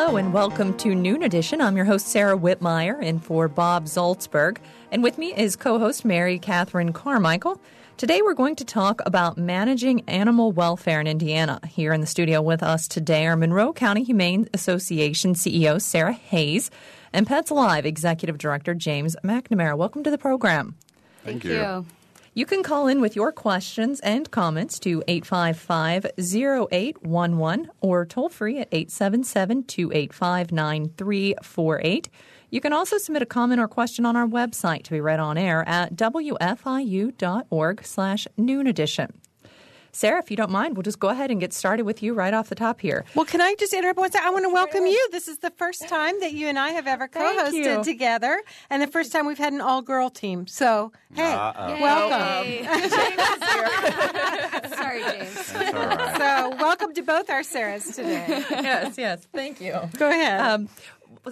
Hello and welcome to Noon Edition. I'm your host, Sarah Whitmire, and for Bob Zaltsberg. And with me is co host Mary Catherine Carmichael. Today we're going to talk about managing animal welfare in Indiana. Here in the studio with us today are Monroe County Humane Association CEO Sarah Hayes and Pets Alive Executive Director James McNamara. Welcome to the program. Thank, Thank you. you. You can call in with your questions and comments to 855 0811 or toll free at 877 285 9348. You can also submit a comment or question on our website to be read on air at wfiu.org slash noon edition. Sarah, if you don't mind, we'll just go ahead and get started with you right off the top here. Well, can I just interrupt one second? I want to welcome you. This is the first time that you and I have ever co-hosted together, and the first time we've had an all-girl team. So, hey, Uh-oh. welcome. Sorry, James. That's all right. So, welcome to both our Sarahs today. yes, yes. Thank you. Go ahead. Um,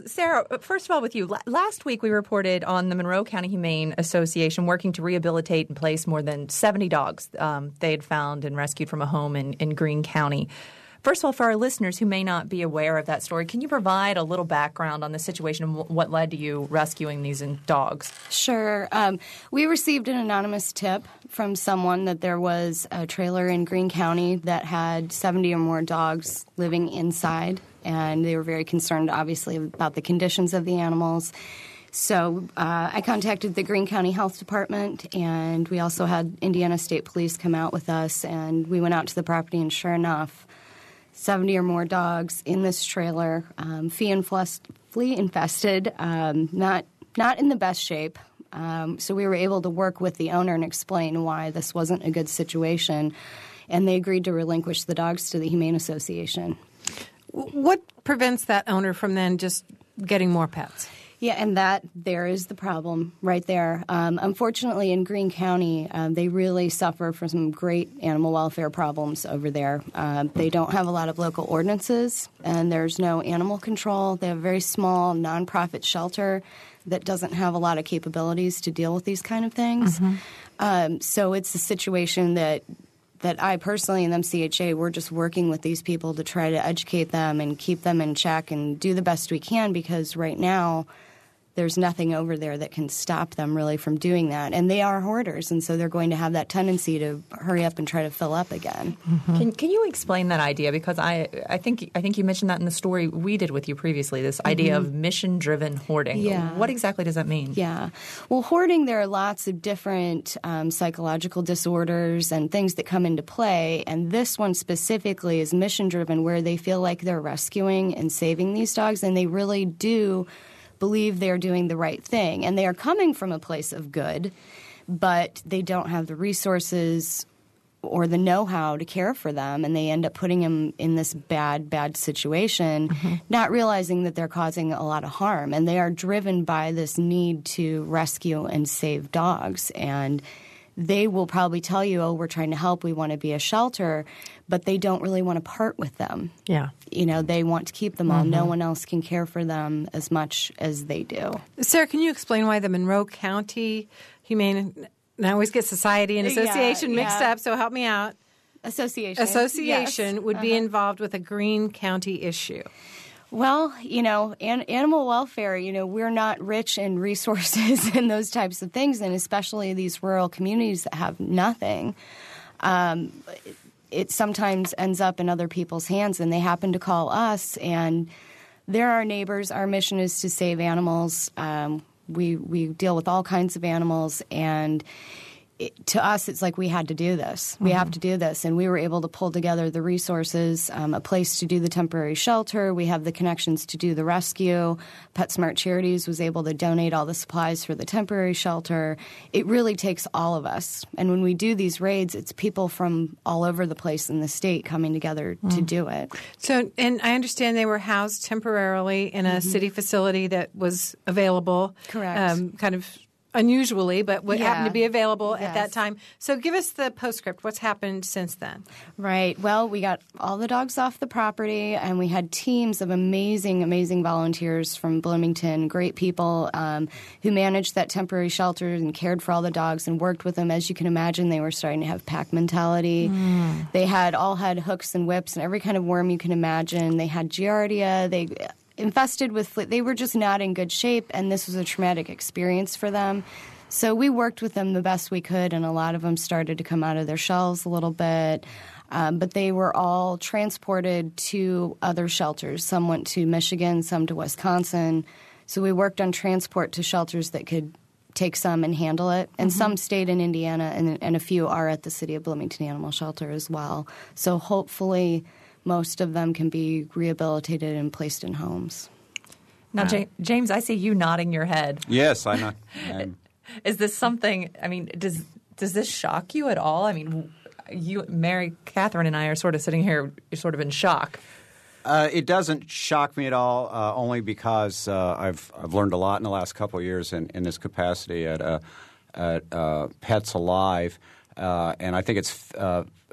Sarah, first of all, with you, last week we reported on the Monroe County Humane Association working to rehabilitate and place more than 70 dogs um, they had found and rescued from a home in, in Greene County. First of all, for our listeners who may not be aware of that story, can you provide a little background on the situation and what led to you rescuing these dogs? Sure. Um, we received an anonymous tip from someone that there was a trailer in Greene County that had 70 or more dogs living inside, and they were very concerned, obviously, about the conditions of the animals. So uh, I contacted the Greene County Health Department, and we also had Indiana State Police come out with us, and we went out to the property, and sure enough, 70 or more dogs in this trailer, um, flea, infest, flea infested, um, not, not in the best shape. Um, so we were able to work with the owner and explain why this wasn't a good situation. And they agreed to relinquish the dogs to the Humane Association. What prevents that owner from then just getting more pets? Yeah, and that there is the problem right there. Um, unfortunately, in Greene County, um, they really suffer from some great animal welfare problems over there. Um, they don't have a lot of local ordinances, and there's no animal control. They have a very small nonprofit shelter that doesn't have a lot of capabilities to deal with these kind of things. Um, so it's a situation that that I personally and MCHA we're just working with these people to try to educate them and keep them in check and do the best we can because right now there's nothing over there that can stop them really from doing that and they are hoarders and so they're going to have that tendency to hurry up and try to fill up again. Can, can you explain that idea? Because I, I think I think you mentioned that in the story we did with you previously. This idea of mission driven hoarding. Yeah. What exactly does that mean? Yeah. Well, hoarding, there are lots of different um, psychological disorders and things that come into play. And this one specifically is mission driven, where they feel like they're rescuing and saving these dogs, and they really do believe they're doing the right thing. And they are coming from a place of good, but they don't have the resources or the know-how to care for them. And they end up putting them in this bad bad situation mm-hmm. not realizing that they're causing a lot of harm. And they are driven by this need to rescue and save dogs. And they will probably tell you oh we're trying to help we want to be a shelter but they don't really want to part with them Yeah. you know they want to keep them all no one else can care for them as much as they do Sarah, can you explain why the Monroe County Humane? And I always get society and Yeah, association mixed yeah. up, so help me out. association Association Yes. would be Uh-huh. involved with a Greene County issue. Well, you know, an, animal welfare, you know, we're not rich in resources and those types of things, and especially these rural communities that have nothing. Um, it, sometimes ends up in other people's hands, and they happen to call us, and they're our neighbors. Our mission is to save animals. Um, we we deal with all kinds of animals, and it, to us, it's like we had to do this. We have to do this, and we were able to pull together the resources, um, a place to do the temporary shelter. We have the connections to do the rescue. PetSmart Charities was able to donate all the supplies for the temporary shelter. It really takes all of us, and when we do these raids, it's people from all over the place in the state coming together to do it. So, and I understand they were housed temporarily in a city facility that was available. Correct. Um, kind of unusually, but what Yeah. happened to be available at that time. So give us the postscript. What's happened since then? Right. Well, we got all the dogs off the property, and we had teams of amazing, amazing volunteers from Bloomington, great people um, who managed that temporary shelter and cared for all the dogs and worked with them. As you can imagine, they were starting to have pack mentality. They had all had hooks and whips and every kind of worm you can imagine. They had giardia. They infested with fle- they were just not in good shape and this was a traumatic experience for them. So we worked with them the best we could and a lot of them started to come out of their shells a little bit. Um, but they were all transported to other shelters some went to michigan some to wisconsin. So we worked on transport to shelters that could take some and handle it. And some stayed in indiana and, and a few are at the city of bloomington animal shelter as well. So hopefully most of them can be rehabilitated and placed in homes. Now, Ja- James, I see you nodding your head. Yes, I know. I'm- Is this something? I mean, does does this shock you at all? I mean, you, Mary, Catherine, and I are sort of sitting here, sort of in shock. Uh, it doesn't shock me at all, uh, only because uh, I've I've learned a lot in the last couple of years in, in this capacity at uh, at uh, Pets Alive, uh, and I think it's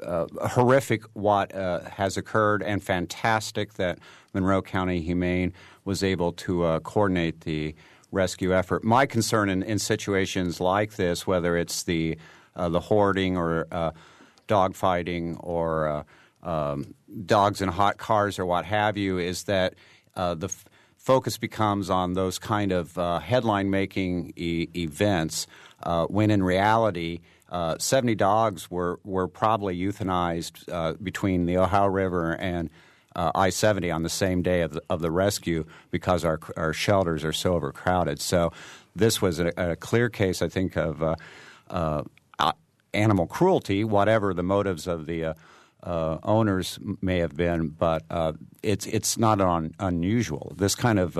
uh, horrific what uh, has occurred, and fantastic that Monroe County Humane was able to uh, coordinate the rescue effort. My concern in, in situations like this, whether it's the uh, the hoarding or uh, dog fighting or uh, um, dogs in hot cars or what have you, is that the f- focus becomes on those kind of headline making e- events when in reality. Uh, 70 dogs were, were probably euthanized uh, between the Ohio River and uh, I 70 on the same day of the, of the rescue because our, our shelters are so overcrowded. So, this was a, a clear case, I think, of uh, uh, animal cruelty, whatever the motives of the uh, owners may have been, but it's, it's not un- unusual. This kind of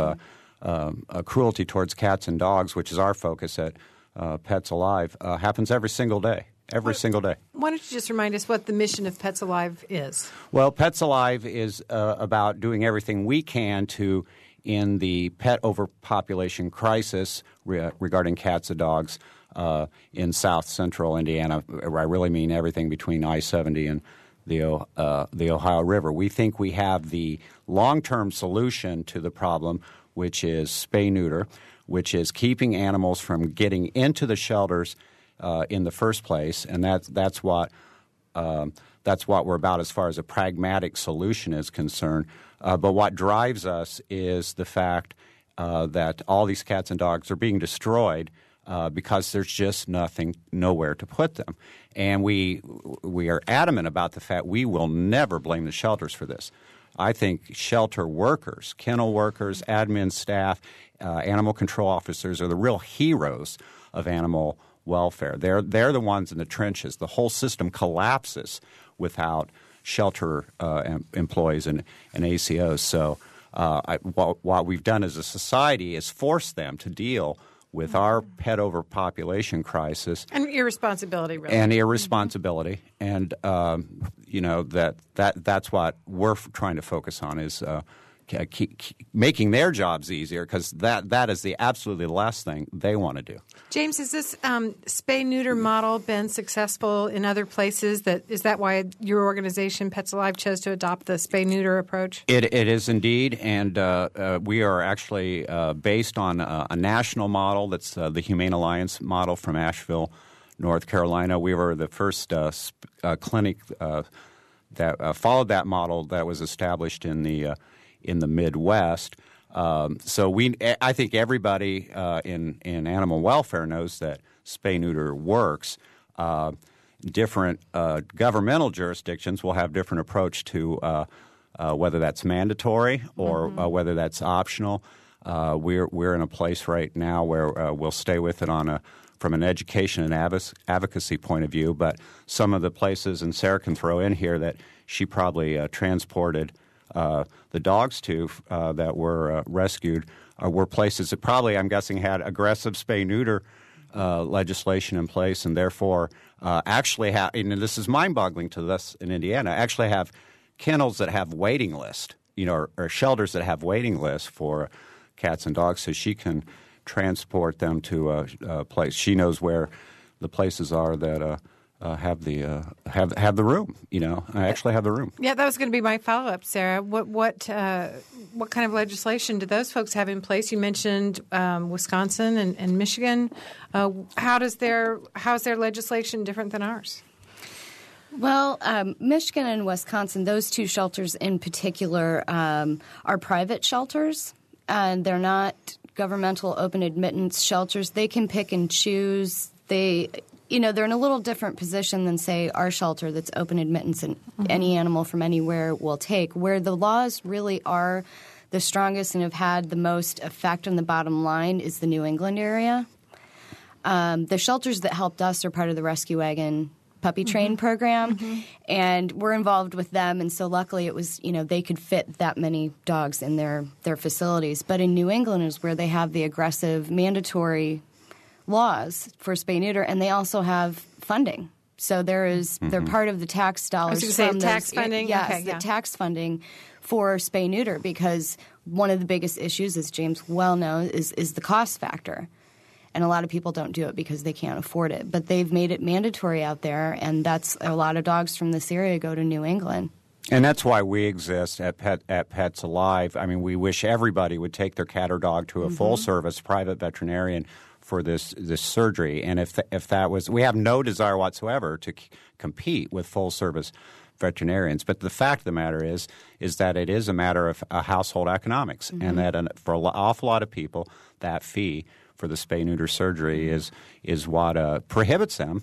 um, cruelty towards cats and dogs, which is our focus at uh, Pets Alive, uh, happens every single day. Every single day. Why don't you just remind us what the mission of Pets Alive is? Well, Pets Alive is uh, about doing everything we can to, in the pet overpopulation crisis re- regarding cats and dogs uh, in south central Indiana. I really mean everything between I 70 and the, uh, the Ohio River. We think we have the long term solution to the problem, which is spay neuter, which is keeping animals from getting into the shelters uh, in the first place. And that's, that's what um, that's what we're about as far as a pragmatic solution is concerned. Uh, but what drives us is the fact uh, that all these cats and dogs are being destroyed uh, because there's just nothing, nowhere to put them. And we, we are adamant about the fact we will never blame the shelters for this. I think shelter workers, kennel workers, admin staff, uh, animal control officers are the real heroes of animal welfare. They're, they're the ones in the trenches. The whole system collapses without shelter uh, em- employees and, and ACOs. So, uh, I, what, what we've done as a society is force them to deal with our pet overpopulation crisis And irresponsibility, really. and irresponsibility, and um, you know that, that that's what we're f- trying to focus on is uh, ke- keep, keep making their jobs easier because that that is the absolutely last thing they want to do. James, has this um, spay neuter model been successful in other places? That is that why your organization Pets Alive chose to adopt the spay neuter approach? It, it is indeed, and uh, uh, we are actually uh, based on a, a national model that's uh, the Humane Alliance model from Asheville, North Carolina. We were the first uh, sp- uh, clinic uh, that uh, followed that model that was established in the uh, in the Midwest. Um, so we, I think everybody uh, in in animal welfare knows that spay neuter works. Uh, different uh, governmental jurisdictions will have different approach to uh, uh, whether that's mandatory or uh, whether that's optional. Uh, we're we're in a place right now where uh, we'll stay with it on a from an education and advoc- advocacy point of view. But some of the places, and Sarah can throw in here that she probably uh, transported uh, the dogs to uh, that were uh, rescued uh, were places that probably, I'm guessing, had aggressive spay neuter uh, legislation in place, and therefore actually have. And this is mind-boggling to us in Indiana. Actually, have kennels that have waiting lists, you know, or, or shelters that have waiting lists for cats and dogs, so she can transport them to a, a place. She knows where the places are that uh, have the uh, have have the room. You know, I actually have the room. Yeah, that was going to be my follow up, Sarah. What what uh, what kind of legislation do those folks have in place? You mentioned um, Wisconsin and, and Michigan. Uh, how does their how is their legislation different than ours? Well, um, Michigan and Wisconsin, those two shelters in particular, um, are private shelters, and they're not governmental open admittance shelters. They can pick and choose. They you know, they're in a little different position than, say, our shelter that's open admittance and mm-hmm. any animal from anywhere will take, where the laws really are the strongest and have had the most effect on the bottom line is the New England area. Um, the shelters that helped us are part of the Rescue Waggin' puppy train mm-hmm. program mm-hmm. and we're involved with them and so luckily it was you know they could fit that many dogs in their their facilities but in new england is where they have the aggressive mandatory laws for spay neuter, and they also have funding. So there is, mm-hmm. they're part of the tax dollars. I was from say tax funding. Yes, okay, yeah. the tax funding for spay neuter because one of the biggest issues, as James well knows, is is the cost factor. And a lot of people don't do it because they can't afford it. But they've made it mandatory out there, and that's a lot of dogs from this area go to New England. And that's why we exist at Pet at Pets Alive. I mean, we wish everybody would take their cat or dog to a mm-hmm. full service private veterinarian for this this surgery. And if th- if that was, we have no desire whatsoever to c- compete with full service veterinarians. But the fact of the matter is, is that it is a matter of uh, household economics, mm-hmm. and that an, for an awful lot of people, that fee for the spay neuter surgery is is what uh, prohibits them.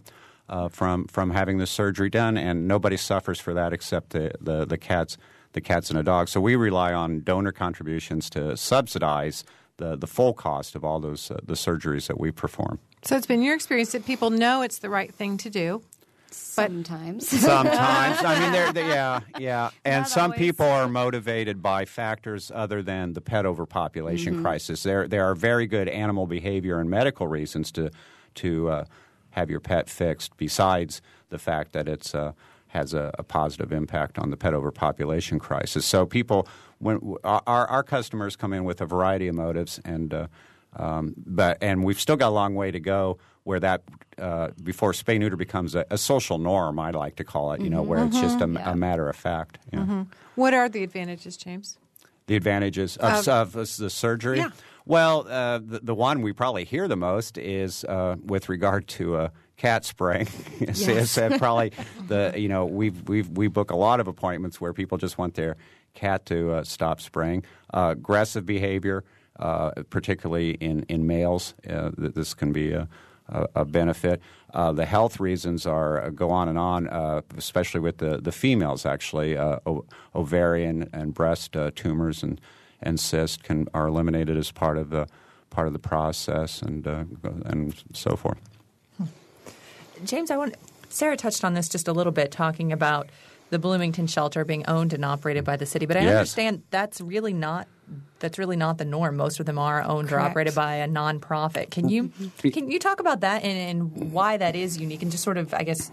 Uh, from from having the surgery done, and nobody suffers for that except the, the, the cats the cats and the dogs. So we rely on donor contributions to subsidize the, the full cost of all those uh, the surgeries that we perform. So it's been your experience that people know it's the right thing to do. Sometimes. Sometimes. I mean, they're, they, yeah, yeah. And Not some always. people are motivated by factors other than the pet overpopulation mm-hmm. crisis. There, there are very good animal behavior and medical reasons to, to uh, have your pet fixed, besides the fact that it's uh, has a, a, positive impact on the pet overpopulation crisis. So people, when our, our customers come in with a variety of motives, and uh, um, but and we've still got a long way to go where that uh, before spay neuter becomes a, a, social norm. I like to call it, you know, mm-hmm. where it's just a, yeah. a, matter of fact. Mm-hmm. What are the advantages, James? The advantages of, of, of the surgery. Yeah. Well, uh, the, the, one we probably hear the most is uh, with regard to uh, cat spraying. yes. probably the you know we we we book a lot of appointments where people just want their cat to uh, stop spraying. Uh, aggressive behavior, uh, particularly in in males, uh, this can be a, a, a benefit. Uh, the health reasons are go on and on, especially with the the females. Actually, o- ovarian and breast tumors and and cysts can are eliminated as part of the part of the process and and so forth. James, I want Sarah touched on this just a little bit, talking about the Bloomington shelter being owned and operated by the city. But I yes. understand that's really not that's really not the norm. Most of them are owned Correct. or operated by a nonprofit. Can you can you talk about that and, and why that is unique and just sort of I guess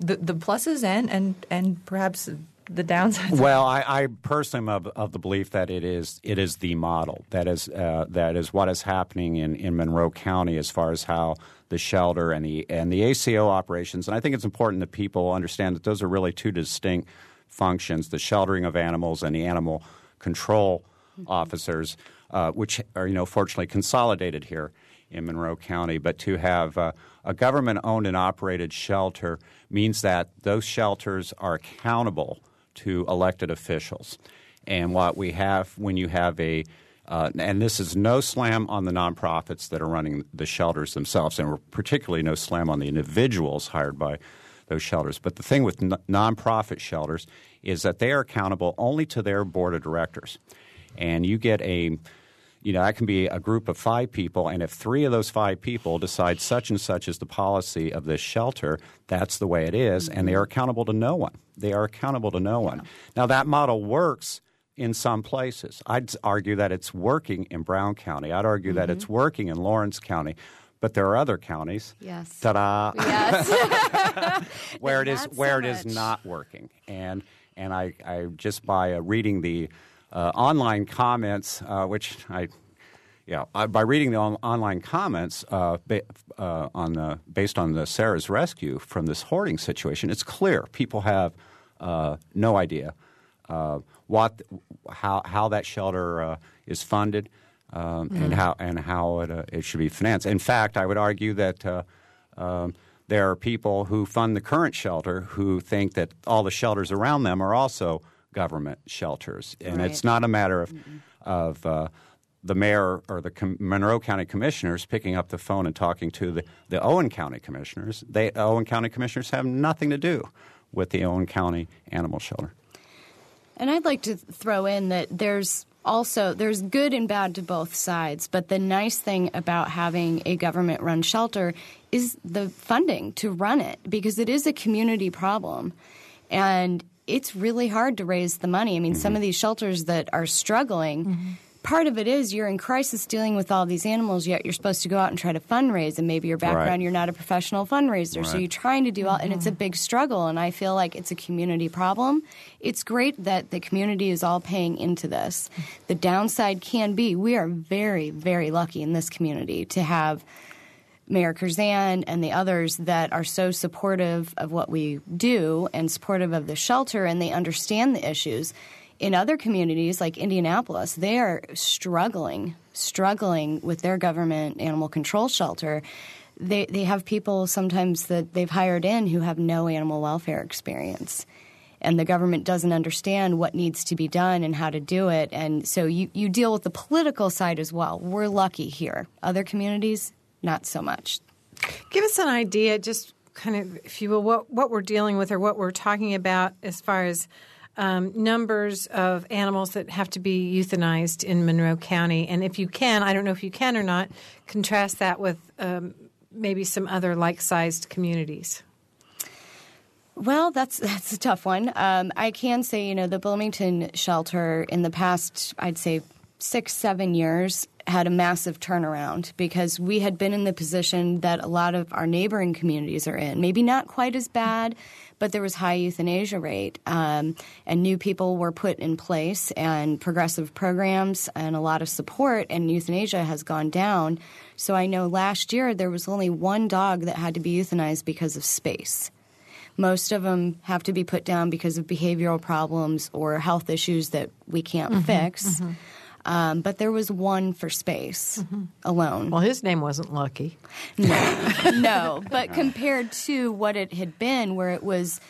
the the pluses and and and perhaps the downsides? Well, I, I personally am of, of, the belief that it is it is the model that is uh, that is what is happening in, in Monroe County as far as how the shelter and the and the ACO operations. And I think it's important that people understand that those are really two distinct functions: the sheltering of animals and the animal control mm-hmm. officers, uh, which are you know fortunately consolidated here in Monroe County. But to have uh, a government owned and operated shelter means that those shelters are accountable to elected officials. And what we have when you have a uh, and this is no slam on the nonprofits that are running the shelters themselves, and particularly no slam on the individuals hired by those shelters. But the thing with n- nonprofit shelters is that they are accountable only to their board of directors. And you get a you know, that can be a group of five people, and if three of those five people decide such and such is the policy of this shelter, that's the way it is, and they are accountable to no one. They are accountable to no one. Now, that model works in some places. I'd argue that it's working in Brown County. I'd argue mm-hmm. that it's working in Lawrence County. But there are other counties. Yes. Ta-da! Yes. where it is where so it is not working, and and I, I just by uh, reading the online comments, uh, which I Yeah, uh, by reading the on- online comments uh, ba- uh, on the based on the Sarah's rescue from this hoarding situation, it's clear people have uh, no idea uh, what how how that shelter uh, is funded um, and how and how it, it should be financed. In fact, I would argue that. Um, there are people who fund the current shelter who think that all the shelters around them are also government shelters, and Right. it's not a matter of of uh, the mayor or the com- Monroe County commissioners picking up the phone and talking to the, the Owen County commissioners. They Owen County commissioners have nothing to do with the Owen County Animal Shelter. And I'd like to throw in that there's also there's good and bad to both sides, but the nice thing about having a government run shelter is the funding to run it because it is a community problem. And it's really hard to raise the money. I mean, some mm-hmm. of these shelters that are struggling, mm-hmm. part of it is you're in crisis dealing with all these animals, yet you're supposed to go out and try to fundraise. And maybe your background, Right. you're not a professional fundraiser. So you're trying to do all, and it's a mm-hmm. big struggle. And I feel like it's a community problem. It's great that the community is all paying into this. The downside can be we are very, very lucky in this community to have Mayor Kruzan and the others that are so supportive of what we do and supportive of the shelter, and they understand the issues. In other communities like Indianapolis, they are struggling, struggling with their government animal control shelter. They they have people sometimes that they've hired in who have no animal welfare experience. And the government doesn't understand what needs to be done and how to do it. And so you, you deal with the political side as well. We're lucky here. Other communities, not so much. Give us an idea, just kind of, if you will, what, what we're dealing with or what we're talking about as far as um, numbers of animals that have to be euthanized in Monroe County. And if you can, I don't know if you can or not, contrast that with um, maybe some other like sized communities. Well, that's that's a tough one. Um, I can say, you know, the Bloomington shelter in the past, I'd say six, seven years, had a massive turnaround because we had been in the position that a lot of our neighboring communities are in. Maybe not quite as bad, but there was high euthanasia rate, um, and new people were put in place, and progressive programs, and a lot of support, and euthanasia has gone down. So I know last year there was only one dog that had to be euthanized because of space. Most of them have to be put down because of behavioral problems or health issues that we can't fix. Um, but there was one for space alone. Well, his name wasn't Lucky. no, no. but compared to what it had been, where it was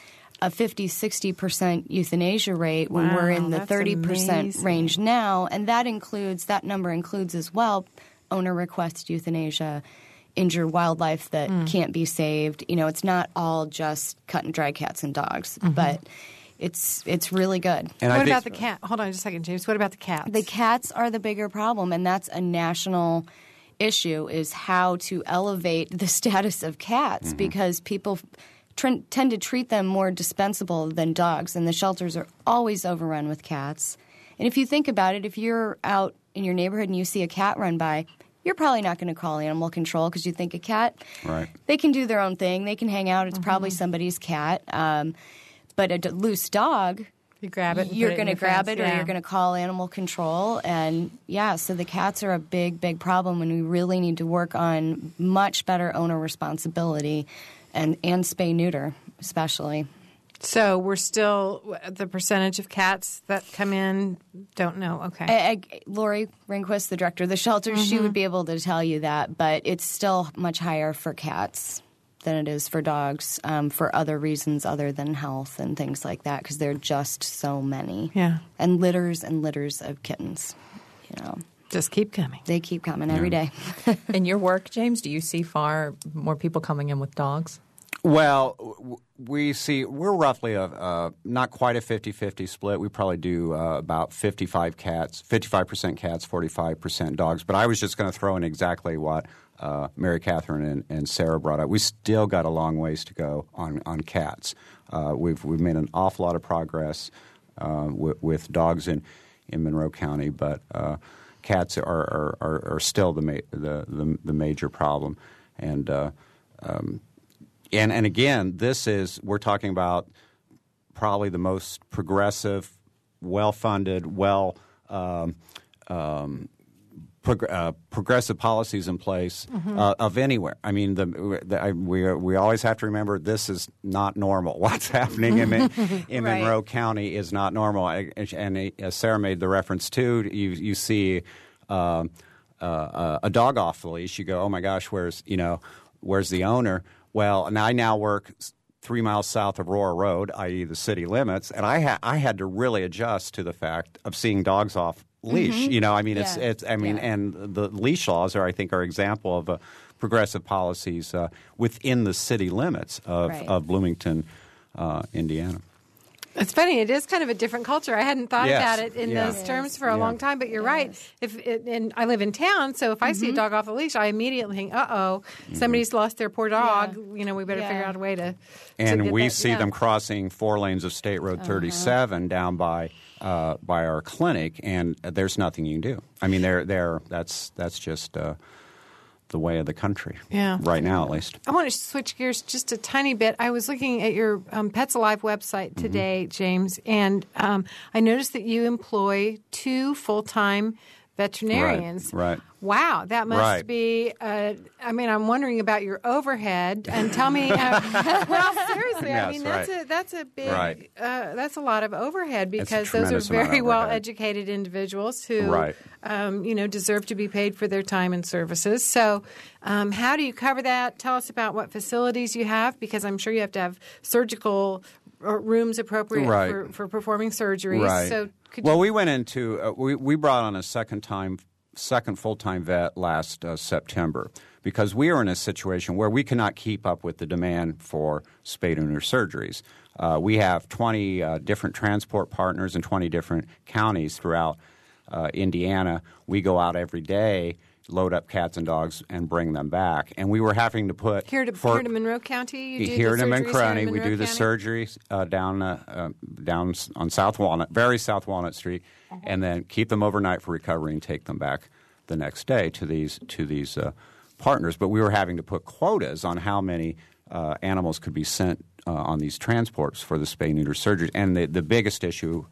a 50, 60% euthanasia rate when we're in the 30% amazing. range now, and that includes, that number includes as well owner request euthanasia, injured wildlife that Hmm. can't be saved. You know, it's not all just cut and dry cats and dogs, Mm-hmm. but it's it's really good. And I what think- about the cat? Hold on just a second, James. What about the cats? The cats are the bigger problem, and that's a national issue: is how to elevate the status of cats because people tr- tend to treat them more dispensable than dogs, and the shelters are always overrun with cats. And if you think about it, if you're out in your neighborhood and you see a cat run by, you're probably not going to call animal control because you think a cat, Right. they can do their own thing, they can hang out. It's probably somebody's cat. Um, but a d- loose dog, you grab it. You're going to grab fence. it or Yeah. you're going to call animal control and yeah so the cats are a big big problem and we really need to work on much better owner responsibility and and spay neuter especially So we're still the percentage of cats that come in. Don't know. Okay. I, I, Lori Ringquist, the director of the shelter, she mm-hmm. would be able to tell you that, but it's still much higher for cats than it is for dogs um, for other reasons other than health and things like that because there are just so many. Yeah. And litters and litters of kittens. You know, Just keep coming. they keep coming every day. In your work, James, do you see far more people coming in with dogs? Well, we see we're roughly a uh, not quite a 50-50 split. We probably do uh, about 55 cats, 55% cats, 45% dogs. But I was just going to throw in exactly what uh, Mary Catherine and, and Sarah brought up. We still got a long ways to go on, on cats. Uh, we've, we've made an awful lot of progress uh, with, with dogs in, in Monroe County, but uh, cats are, are, are, are still the, ma- the, the, the major problem. And uh, um, and and again, this is we're talking about probably the most progressive, well funded, well um, um, prog- uh, progressive policies in place Mm-hmm. uh, of anywhere. I mean, the, the, I, we we always have to remember this is not normal. What's happening in, in Right. Monroe County is not normal. I, and as Sarah made the reference too, you you see. Um, uh, a dog off the leash, you go, oh my gosh, where's you know, where's the owner? Well, and I now work three miles south of Rhorer Road, i.e., the city limits, and I had I had to really adjust to the fact of seeing dogs off leash. You know, I mean, it's Yeah. it's I mean, Yeah. and the leash laws are I think are example of uh, progressive policies uh, within the city limits of, Right. of Bloomington, uh, Indiana. It's funny. It is kind of a different culture. I hadn't thought Yes. about it in Yeah. those It terms for a Yeah. long time. But you're right. If it, and I live in town, so if I see a Mm-hmm. dog off a leash, I immediately think, "Uh oh, somebody's lost their poor dog." You know, we better Yeah. figure out a way to. to and get we that- see yeah. them crossing four lanes of State Road Uh-huh. 37 down by uh, by our clinic, and there's nothing you can do. I mean, they're they're that's that's just uh, the way of the country. Yeah. right now at least. I want to switch gears just a tiny bit. I was looking at your um, Pets Alive website Mm-hmm. today, James, and um, I noticed that you employ two full time veterinarians. right. Wow, that must Right. be. Uh, I mean, I'm wondering about your overhead, and tell me. Uh, well, seriously, I mean that's right. a that's a big Right. uh, that's a lot of overhead because those are tremendous amount of very well educated individuals who, um, you know, deserve to be paid for their time and services. So, um, how do you cover that? Tell us about what facilities you have, because I'm sure you have to have surgical uh, rooms appropriate for, for performing surgeries. So, could well, we went into uh, we we brought on a second time second full time vet last uh, September because we are in a situation where we cannot keep up with the demand for spay neuter surgeries. Uh, we have 20 uh, different transport partners in 20 different counties throughout uh, Indiana. We go out every day, load up cats and dogs, and bring them back. And we were having to put here to for- here to Monroe County, you do here surgeries Mancrone, we do the surgeries uh, down uh, uh, down on South Walnut, very South Walnut Street, Uh-huh. and then keep them overnight for recovery and take them back the next day to these to these uh, partners. But we were having to put quotas on how many uh, animals could be sent uh, on these transports for the spay neuter surgeries, and the the biggest issue.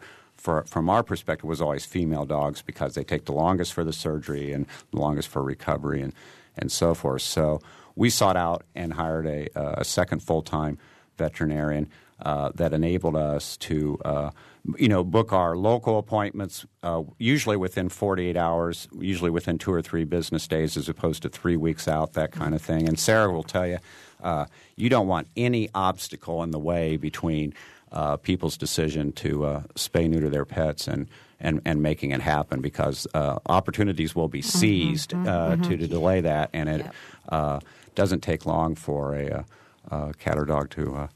For, from our perspective, was always female dogs because they take the longest for the surgery and the longest for recovery and, and so forth. So we sought out and hired a, uh, a second full time veterinarian uh, that enabled us to, uh, you know, book our local appointments uh, usually within 48 hours, usually within two or three business days, as opposed to three weeks out, that kind of thing. And Sarah will tell you, uh, you don't want any obstacle in the way between uh, people's decision to uh, spay neuter their pets and. And, and making it happen because uh, opportunities will be seized uh, to, to delay that, and it uh, doesn't take long for a, uh, uh, cat or dog to uh,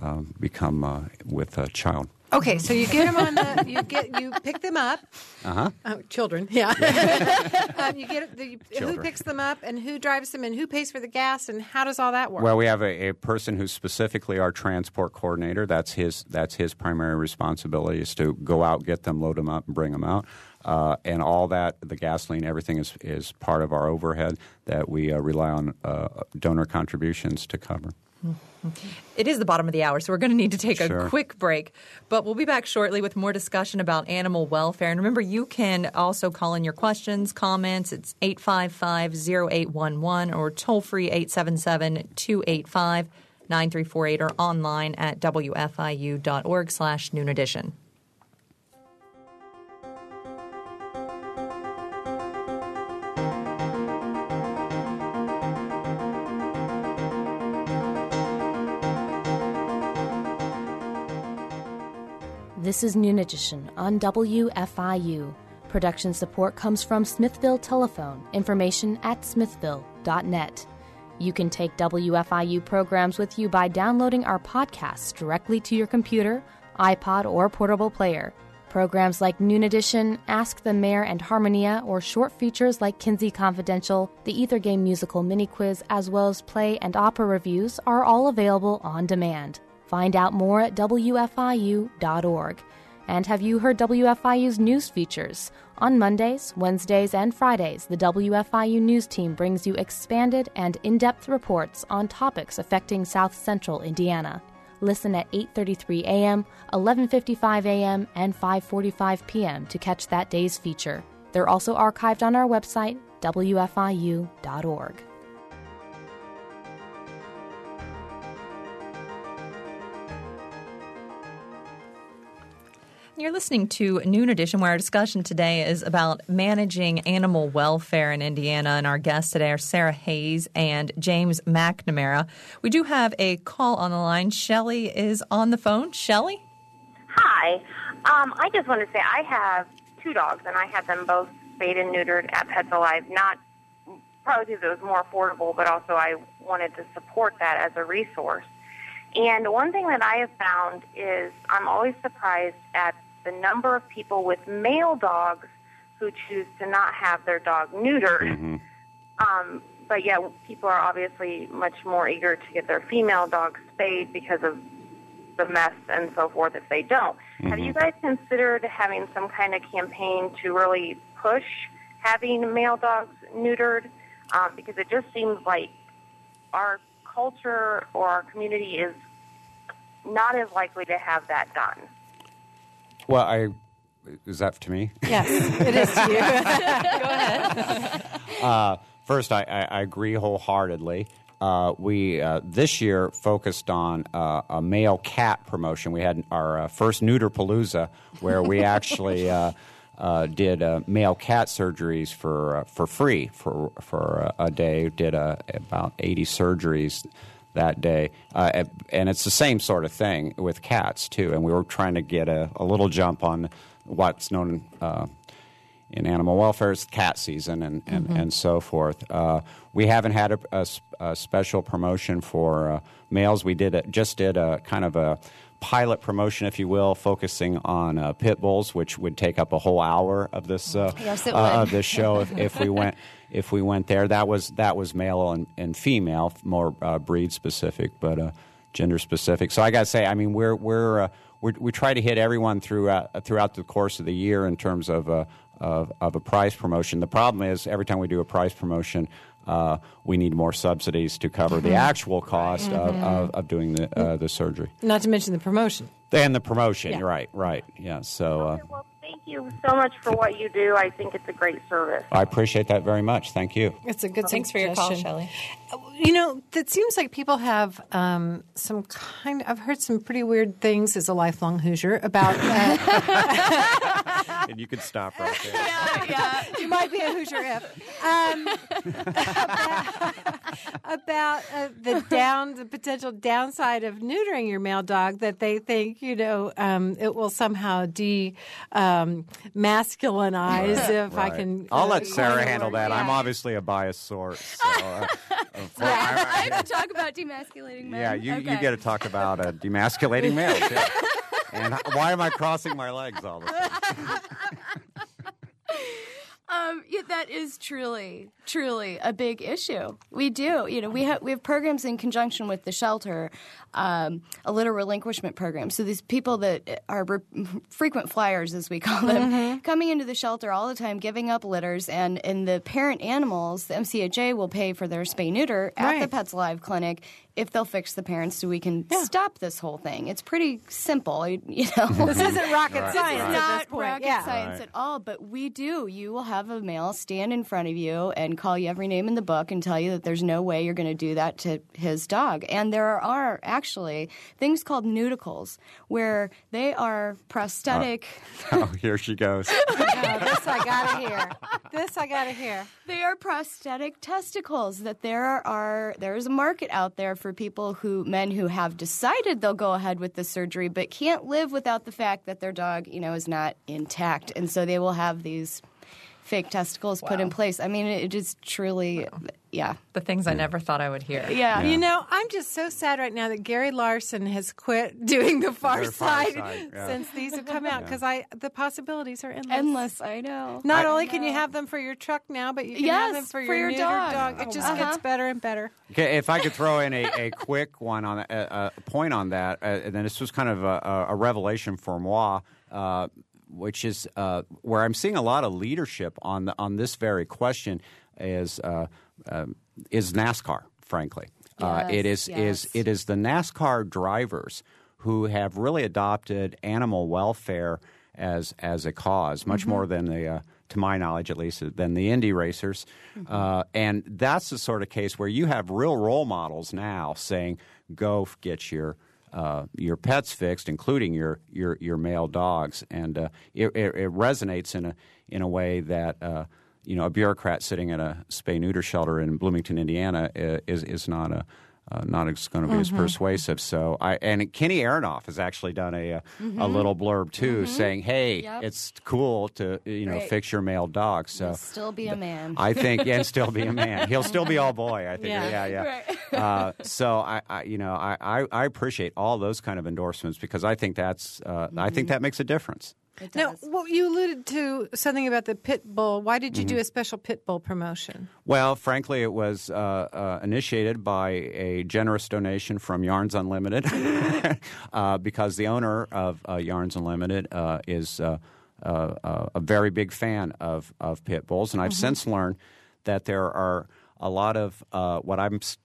um, become uh, with a child. Okay, so you get them on the you get you pick them up. Uh-huh. Oh, children, yeah. um, you get the, who picks them up and who drives them and who pays for the gas and how does all that work? Well, we have a, a person who's specifically our transport coordinator. That's his. That's his primary responsibility is to go out, get them, load them up, and bring them out. Uh, and all that, the gasoline, everything is is part of our overhead that we uh, rely on uh, donor contributions to cover. It is the bottom of the hour, so we're going to need to take a quick break. But we'll be back shortly with more discussion about animal welfare. And remember, you can also call in your questions, comments. It's 855 0811 or toll free 877 285 9348 or online at wfiu.org slash noon edition. This is Noon Edition on WFIU. Production support comes from Smithville Telephone. Information at smithville.net. You can take WFIU programs with you by downloading our podcasts directly to your computer, iPod, or portable player. Programs like Noon Edition, Ask the Mayor and Harmonia, or short features like Kinsey Confidential, the Ether Game musical mini quiz, as well as play and opera reviews are all available on demand. Find out more at WFIU.org. And have you heard WFIU's news features? On Mondays, Wednesdays, and Fridays, the WFIU news team brings you expanded and in-depth reports on topics affecting South Central Indiana. Listen at 8:33 a.m., 11:55 a.m., and 5:45 p.m. to catch that day's feature. They're also archived on our website wfiu.org. You're listening to Noon Edition, where our discussion today is about managing animal welfare in Indiana. And our guests today are Sarah Hayes and James McNamara. We do have a call on the line. Shelly is on the phone. Shelly? Hi. Um, I just want to say I have two dogs, and I have them both spayed and neutered at Pets Alive. Not probably because it was more affordable, but also I wanted to support that as a resource. And one thing that I have found is I'm always surprised at the number of people with male dogs who choose to not have their dog neutered. Mm-hmm. Um, but yet, people are obviously much more eager to get their female dogs spayed because of the mess and so forth if they don't. Have you guys considered having some kind of campaign to really push having male dogs neutered? Um, because it just seems like our culture or our community is not as likely to have that done. Well, I is that to me? Yes, it is to you. Go ahead. Uh, first, I, I, I agree wholeheartedly. Uh, we uh, this year focused on uh, a male cat promotion. We had our uh, first neuter palooza, where we actually uh, uh, did uh, male cat surgeries for uh, for free for for a, a day. Did uh, about eighty surgeries that day, uh, and- it's the same sort of thing with cats too. And we were trying to get a, a little jump on what's known. Uh, in animal welfare is cat season and, and, and so forth. Uh, we haven't had a special promotion for uh, males. We did a, just did a kind of a pilot promotion, if you will, focusing on uh, pit bulls, which would take up a whole hour of this uh, Yes, uh, of this show if, if we went if we went there. That was that was male and, and female, more uh, breed specific, but uh, gender specific. So I got to say, I mean, we're we're, uh, we're we try to hit everyone throughout throughout the course of the year in terms of. Uh, of, of a price promotion. The problem is every time we do a price promotion, uh, we need more subsidies to cover the actual cost of, of, of doing the uh, the surgery Not to mention the promotion. and the promotion. Yeah. Right, right, yeah. So uh, Okay, well, thank you so much for what you do. I think it's a great service. I appreciate that very much. Thank you. It's a good Thanks for your call, suggestion. Shelly. You know, it seems like people have um, some kind. I've heard some pretty weird things as a lifelong Hoosier about. Uh, and you can stop right there. Yeah, yeah. you might be a Hoosier if um, about, about uh, the down, the potential downside of neutering your male dog. That they think you know um, it will somehow de um, masculinize if I can. I'll uh, let Sarah handle word. that. I'm obviously a biased sort. So, uh, I have to talk about demasculating men. yeah, you, you get to talk about uh, demasculating males. Yeah. And why am I crossing my legs all the time? Um, yeah, that is truly, truly a big issue. We do, you know, we have we have programs in conjunction with the shelter, um, a litter relinquishment program. So these people that are re- frequent flyers, as we call them, coming into the shelter all the time, giving up litters, and and the parent animals, the MCHA will pay for their spay neuter at the Pets Alive clinic if they'll fix the parents, so we can stop this whole thing. It's pretty simple, you you know. This isn't rocket Right. science Right. at not this point. rocket yeah. science Right. at all, but we do. You will have a male stand in front of you and call you every name in the book and tell you that there's no way you're going to do that to his dog. And there are actually things called Neuticles where they are prosthetic. Uh, oh, here she goes. No, this I gotta hear. This I gotta hear. They are prosthetic testicles. That there are there is a market out there for people who men who have decided they'll go ahead with the surgery, but can't live without the fact that their dog, you know, is not intact, and so they will have these fake testicles put in place. I mean, it is truly, yeah, The things I never thought I would hear. yeah. You know, I'm just so sad right now that Gary Larson has quit doing the Far Very Far Side Side, yeah. since these have come out because I the possibilities are endless. Endless, I know. Not only can you have them for your truck now, but you can have them for for your, your neutered dog. It just Uh-huh. gets better and better. Okay, if I could throw in a, a quick one on a, a, a point on that, uh, and then this was kind of a, a revelation for moi, uh, which is uh, where I'm seeing a lot of leadership on the, on this very question is uh, um, is NASCAR. Frankly, uh, it is Yes, is it is the NASCAR drivers who have really adopted animal welfare as as a cause, much more than the uh, to my knowledge at least, than the Indy racers. Uh, and that's the sort of case where you have real role models now saying, "Go get your." Uh, your pets fixed, including your your, your male dogs, and uh, it, it, it resonates in a in a way that uh, you know a bureaucrat sitting at a spay neuter shelter in Bloomington, Indiana, uh, is is not a uh, not as going to be as persuasive. So I and Kenny Aronoff has actually done a a, a little blurb too, saying, "Hey, Yep. it's cool to you know Right. fix your male dog." So You'll still be a man. I think and still be a man. He'll still be all boy. I think. Yeah. Yeah, yeah. Uh, so I, I, you know, I, I, I appreciate all those kind of endorsements because I think that's uh, I think that makes a difference. It Now, well, you alluded to something about the pit bull. Why did you Mm-hmm. do a special pit bull promotion? Well, frankly, it was uh, uh, initiated by a generous donation from Yarns Unlimited uh, because the owner of uh, Yarns Unlimited uh, is uh, uh, uh, a very big fan of, of pit bulls. And I've since learned that there are a lot of uh, what I'm s-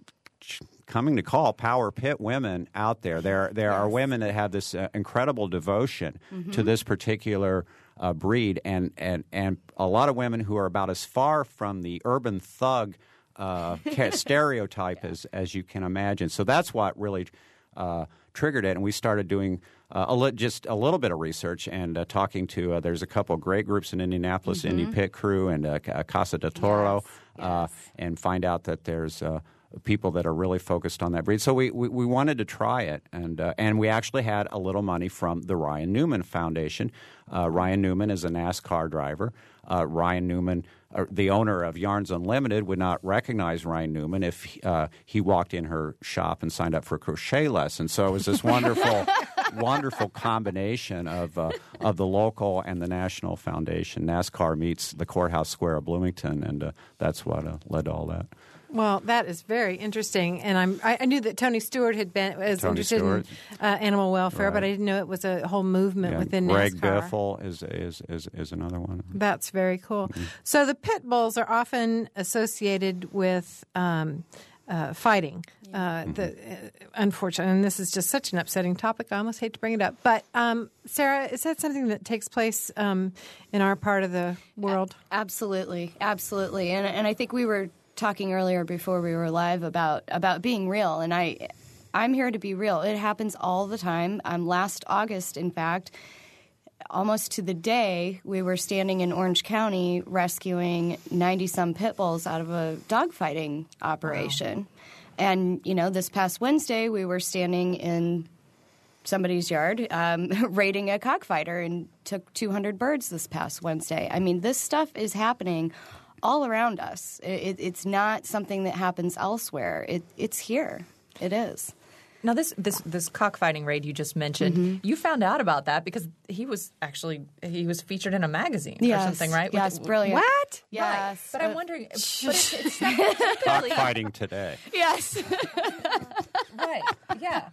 coming to call power pit women out there. There, there are women that have this uh, incredible devotion to this particular uh, breed, and, and and a lot of women who are about as far from the urban thug uh, stereotype as as you can imagine. So that's what really. Uh, triggered it, and we started doing uh, a li- just a little bit of research and uh, talking to. Uh, there's a couple of great groups in Indianapolis, Indy Pit Crew and uh, Ca- Casa de Toro, uh, and find out that there's uh, people that are really focused on that breed. So we, we, we wanted to try it, and uh, and we actually had a little money from the Ryan Newman Foundation. Uh, Ryan Newman is a NASCAR driver. Uh, Ryan Newman, uh, the owner of Yarns Unlimited, would not recognize Ryan Newman if uh, he walked in her shop and signed up for a crochet lesson. So it was this wonderful, wonderful combination of uh, of the local and the national foundation. NASCAR meets the courthouse square of Bloomington, and uh, that's what uh, led to all that. Well, that is very interesting, and I'm I, I knew that Tony Stewart had been was Tony interested Stewart. in uh, animal welfare, but I didn't know it was a whole movement Yeah, within Greg NASCAR. Biffle is, is is is another one. That's very cool. Mm-hmm. So the pit bulls are often associated with um, uh, fighting. Uh, the, uh, unfortunately, and this is just such an upsetting topic. I almost hate to bring it up, but um, Sarah, is that something that takes place um, in our part of the world? Absolutely, absolutely, and and I think we were talking earlier before we were live about about being real, and I. I'm here to be real. It happens all the time. Um, last August, in fact, almost to the day, we were standing in Orange County rescuing 90 some pit bulls out of a dogfighting operation. And, you know, this past Wednesday, we were standing in somebody's yard um, raiding a cockfighter and took 200 birds this past Wednesday. I mean, this stuff is happening all around us. It, it's not something that happens elsewhere. It, it's here. It is. Now this this this cockfighting raid you just mentioned, Mm-hmm. you found out about that because he was actually he was featured in a magazine or something, right? Yes, With- brilliant. What? Yes. Right. But I'm wondering, but it's, it's Cockfighting today. Yes. right? Yeah.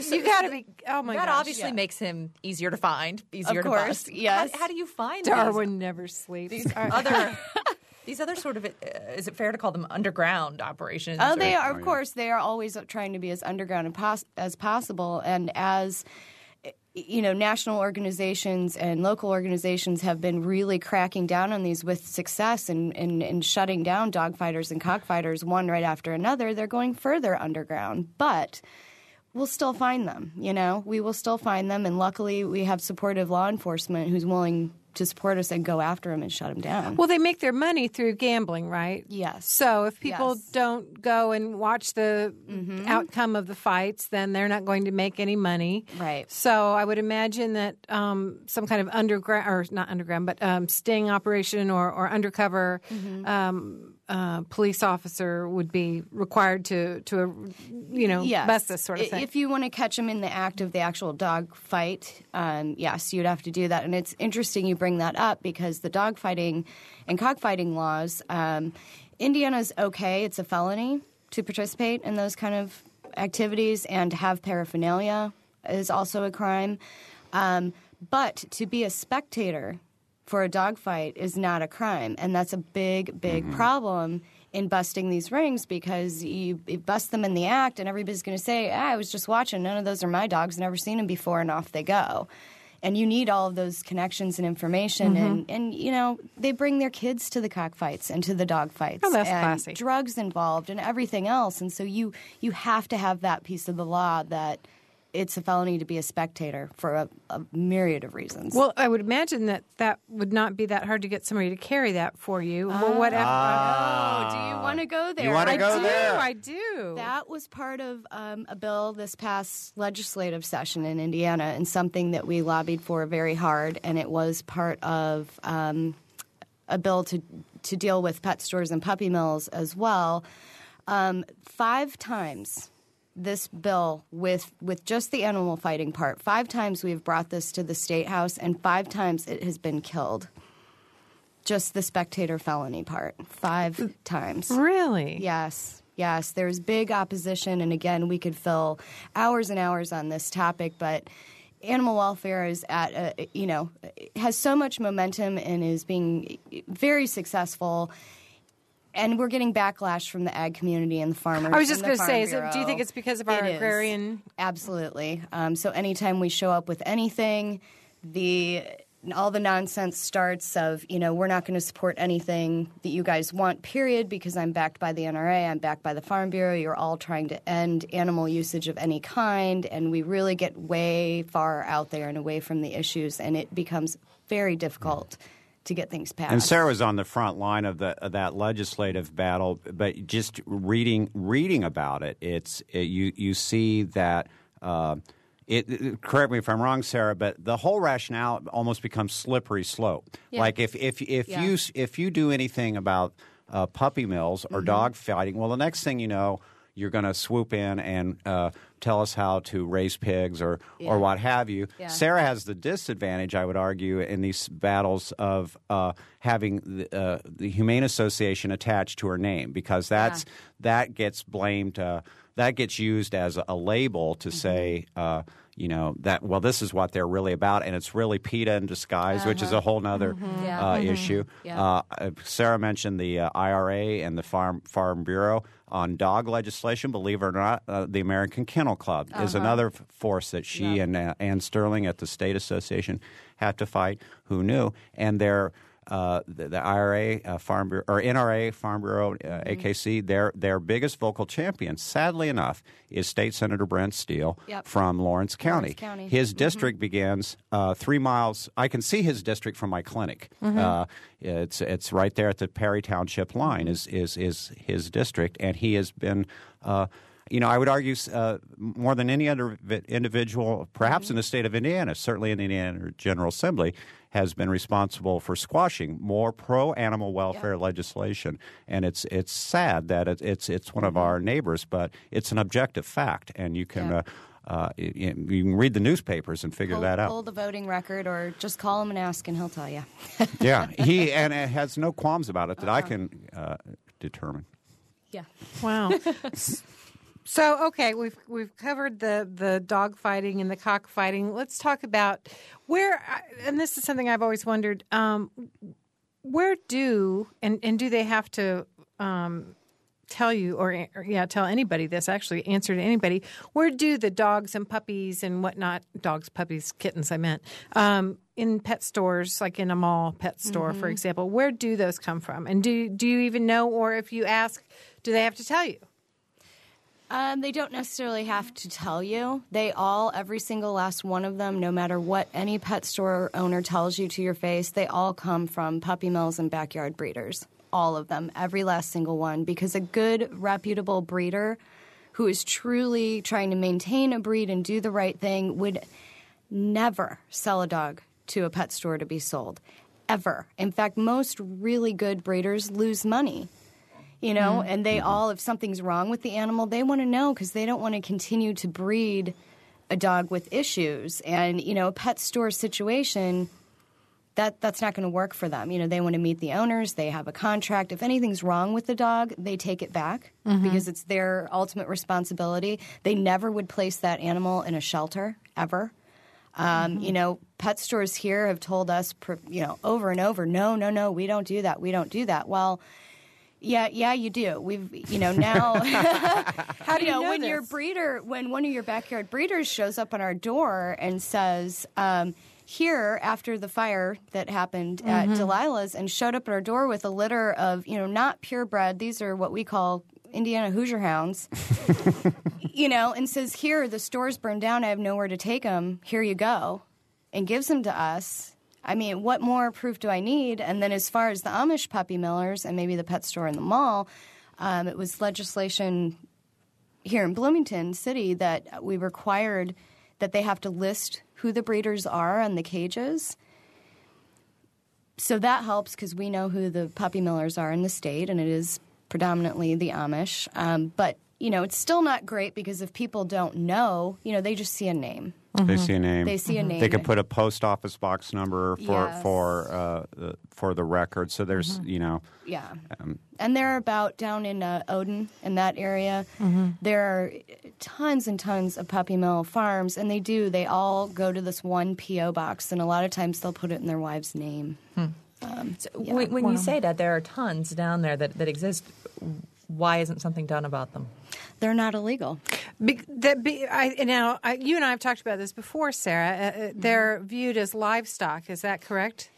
So- You got to be. Oh my that gosh! obviously yeah. makes him easier to find, easier Of to course, bust. yes. How, how do you find Darwin never sleeps. these, these other these other sort of uh, is it fair to call them underground operations? Oh, or- they are. Oh, Of course, they are always trying to be as underground pos- as possible. And as you know, national organizations and local organizations have been really cracking down on these with success and, and, and shutting down dogfighters and cockfighters one right after another. They're going further underground, but we'll still find them. You know, we will still find them, and luckily, we have supportive law enforcement who's willing to support us and go after them and shut them down. Well, they make their money through gambling, right? Yes. So if people Yes. Mm-hmm. don't go and watch the outcome of the fights, then they're not going to make any money. Right. So I would imagine that um, some kind of underground, or not underground, but um, sting operation or, or undercover Mm-hmm. um, uh, police officer would be required to, to you know, yes. bust this sort of thing. If you want to catch them in the act of the actual dog fight, um, yes, you'd have to do that. And it's interesting you bring that up because the dog fighting and cockfighting laws, um, Indiana's okay; it's a felony to participate in those kind of activities, and to have paraphernalia is also a crime. Um, but to be a spectator for a dogfight is not a crime, and that's a big, big problem in busting these rings because you, you bust them in the act, and everybody's going to say, ah, "I was just watching. None of those are my dogs. Never seen them before," and off they go. and you need all of those connections and information Mm-hmm. and and you know they bring their kids to the cockfights and to the dog fights Oh, that's and classy. drugs involved and everything else and so you you have to have that piece of the law that it's a felony to be a spectator for a, a myriad of reasons Well, I would imagine that that would not be that hard to get somebody to carry that for you. well, whatever. oh do you want to go there wanna I go do. there? I do. That was part of um, a bill this past legislative session in Indiana, and something that we lobbied for very hard. And it was part of um, a bill to to deal with pet stores and puppy mills as well. Um, five times this bill with with just the animal fighting part. Five times we've brought this to the state house, and five times it has been killed. Just the spectator felony part, five times. really? Yes, yes. There's big opposition, and again, we could fill hours and hours on this topic, but animal welfare is at a, you know has so much momentum and is being very successful. And we're getting backlash from the ag community and the farmers. I was just going to say, is it, do you think it's because of our It is. agrarian? Absolutely. Um, so anytime we show up with anything, the all the nonsense starts of you know we're not going to support anything that you guys want. Period. Because I'm backed by the NRA. I'm backed by the Farm Bureau. You're all trying to end animal usage of any kind, and we really get way far out there and away from the issues, and it becomes very difficult to get things passed. And Sarah was on the front line of, the, of that legislative battle, but just reading reading about it, it's it, you you see that. Uh, it, correct me if I'm wrong, Sarah, but the whole rationale almost becomes slippery slope. Like if if if Yeah. you if you do anything about uh, puppy mills or dog fighting, well, the next thing you know, you're going to swoop in and uh, tell us how to raise pigs or or what have you. Yeah. Sarah has the disadvantage, I would argue, in these battles of uh, having the, uh, the Humane Association attached to her name because that's that gets blamed. Uh, that gets used as a, a label to say, uh, you know, that well, this is what they're really about, and it's really PETA in disguise, which is a whole other Yeah. uh, issue. Yeah. Uh, uh, Sarah mentioned the uh, IRA and the Farm Farm Bureau on dog legislation. Believe it or not, uh, the American Kennel Club is another f- force that she and uh, Ann Sterling at the State Association had to fight. Who knew? And they're uh, the, the IRA, uh, Farm Bureau, or NRA, Farm Bureau, uh, AKC, their their biggest vocal champion, sadly enough, is State Senator Brent Steele Yep. from Lawrence County. County. His district begins uh, three miles. I can see his district from my clinic. Uh, it's it's right there at the Perry Township line. Is is is his district, and he has been. Uh, you know, I would argue uh, more than any other individual, perhaps in the state of Indiana, certainly in the Indiana General Assembly, has been responsible for squashing more pro-animal welfare legislation. And it's it's sad that it, it's it's one of our neighbors, but it's an objective fact, and you can. Yeah. Uh, uh, you, you can read the newspapers and figure pull, that out. pull the voting record, or just call him and ask, and he'll tell you. yeah, he and it has no qualms about it that I can uh, determine. Yeah. Wow. so okay, we've we've covered the the dog fighting and the cock fighting. Let's talk about where, and this is something I've always wondered. Um, where do and and do they have to um, tell you or, or yeah tell anybody this actually answer to anybody where do the dogs and puppies and whatnot dogs puppies kittens i meant um, in pet stores like in a mall pet store for example where do those come from and do do you even know or if you ask do they have to tell you Um, they don't necessarily have to tell you. They all, every single last one of them, no matter what any pet store owner tells you to your face, they all come from puppy mills and backyard breeders. All of them, every last single one. Because a good, reputable breeder who is truly trying to maintain a breed and do the right thing would never sell a dog to a pet store to be sold. Ever. In fact, most really good breeders lose money you know? Mm-hmm. And they mm-hmm. all if something's wrong with the animal they want to know because they don't want to continue to breed a dog with issues. And you know a pet store situation that that's not going to work for them. You know they want to meet the owners they have a contract. If anything's wrong with the dog they take it back mm-hmm. because it's their ultimate responsibility. They never would place that animal in a shelter ever. Um, You know, pet stores here have told us, you know, over and over, no, no, no, we don't do that. We don't do that. Well, yeah, yeah, you do. We've, you know, now. How do you know when this? your breeder, when one of your backyard breeders shows up on our door and says, um, here after the fire that happened at Delilah's and showed up at our door with a litter of, you know, not purebred. These are what we call Indiana Hoosier hounds. you know, and says, "Here, the store's burned down. I have nowhere to take them. Here you go," and gives them to us. I mean, what more proof do I need? And then, as far as the Amish puppy millers and maybe the pet store in the mall, um, it was legislation here in Bloomington City that we required that they have to list who the breeders are on the cages. So that helps because we know who the puppy millers are in the state, and it is predominantly the Amish. Um, but you know, it's still not great because if people don't know, you know, they just see a name. They mm-hmm. see a name. They see a mm-hmm. name. They could put a post office box number for Yes. for uh, the- for the record. So there's mm-hmm. you know Yeah. Um, and they're about down in uh, Odon in that area. There are tons and tons of puppy mill farms, and they do. They all go to this one PO box, and a lot of times they'll put it in their wife's name. Hmm. Um, so when, when you say that there are tons down there that, that exist, why isn't something done about them? They're not illegal. Be, that be, I, now, I, you and I have talked about this before, Sarah. Uh, uh, they're viewed as livestock. Is that correct?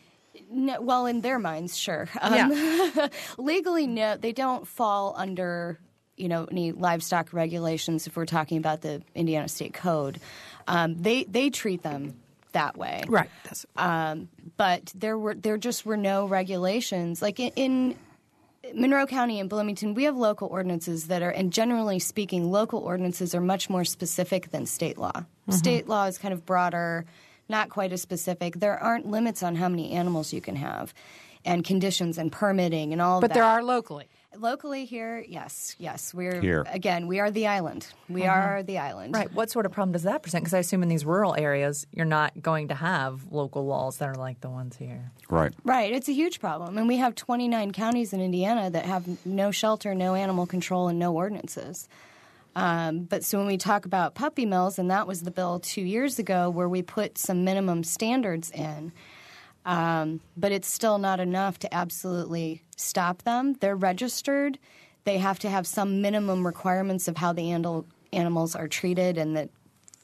No, well, in their minds, sure. Um, Yeah. legally, no, they don't fall under you know any livestock regulations. If we're talking about the Indiana State Code, um, they they treat them that way, Right. That's, Um, but there were there just were no regulations like in, in Monroe County and Bloomington. We have local ordinances that are, and generally speaking, local ordinances are much more specific than state law. Mm-hmm. State law is kind of broader, not quite as specific. There aren't limits on how many animals you can have, and conditions and permitting and all. but that. there are locally. Locally here. Yes, yes, we're Here. again. We are the island. We are the island. Right. What sort of problem does that present? Because I assume in these rural areas, you're not going to have local laws that are like the ones here. right. Right, it's a huge problem. And we have 29 counties in Indiana that have no shelter, no animal control, and no ordinances. Um, but so when we talk about puppy mills, and that was the bill two years ago where we put some minimum standards in, um, but it's still not enough to absolutely stop them. They're registered. They have to have some minimum requirements of how the animal, animals are treated and that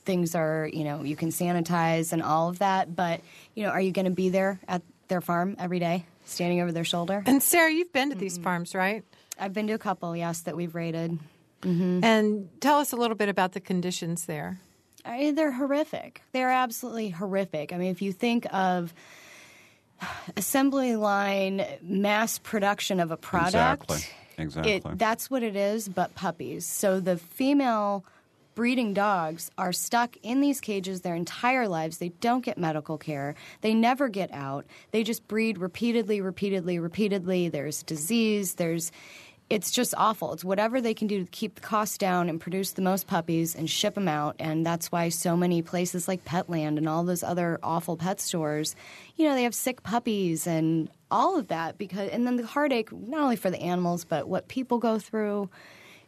things are, you know, you can sanitize and all of that. But, you know, are you going to be there at their farm every day, standing over their shoulder? And Sarah, you've been to these farms, right? I've been to a couple, yes, that we've rated. And tell us a little bit about the conditions there. I mean, they're horrific. They're absolutely horrific. I mean, if you think of assembly line mass production of a product, Exactly. Exactly. It, that's what it is, but puppies. So the female breeding dogs are stuck in these cages their entire lives. They don't get medical care. They never get out. They just breed repeatedly, repeatedly, repeatedly. There's disease. There's it's just awful. It's whatever they can do to keep the costs down and produce the most puppies and ship them out. And that's why so many places like Petland and all those other awful pet stores, you know, they have sick puppies and all of that because and then the heartache not only for the animals but what people go through.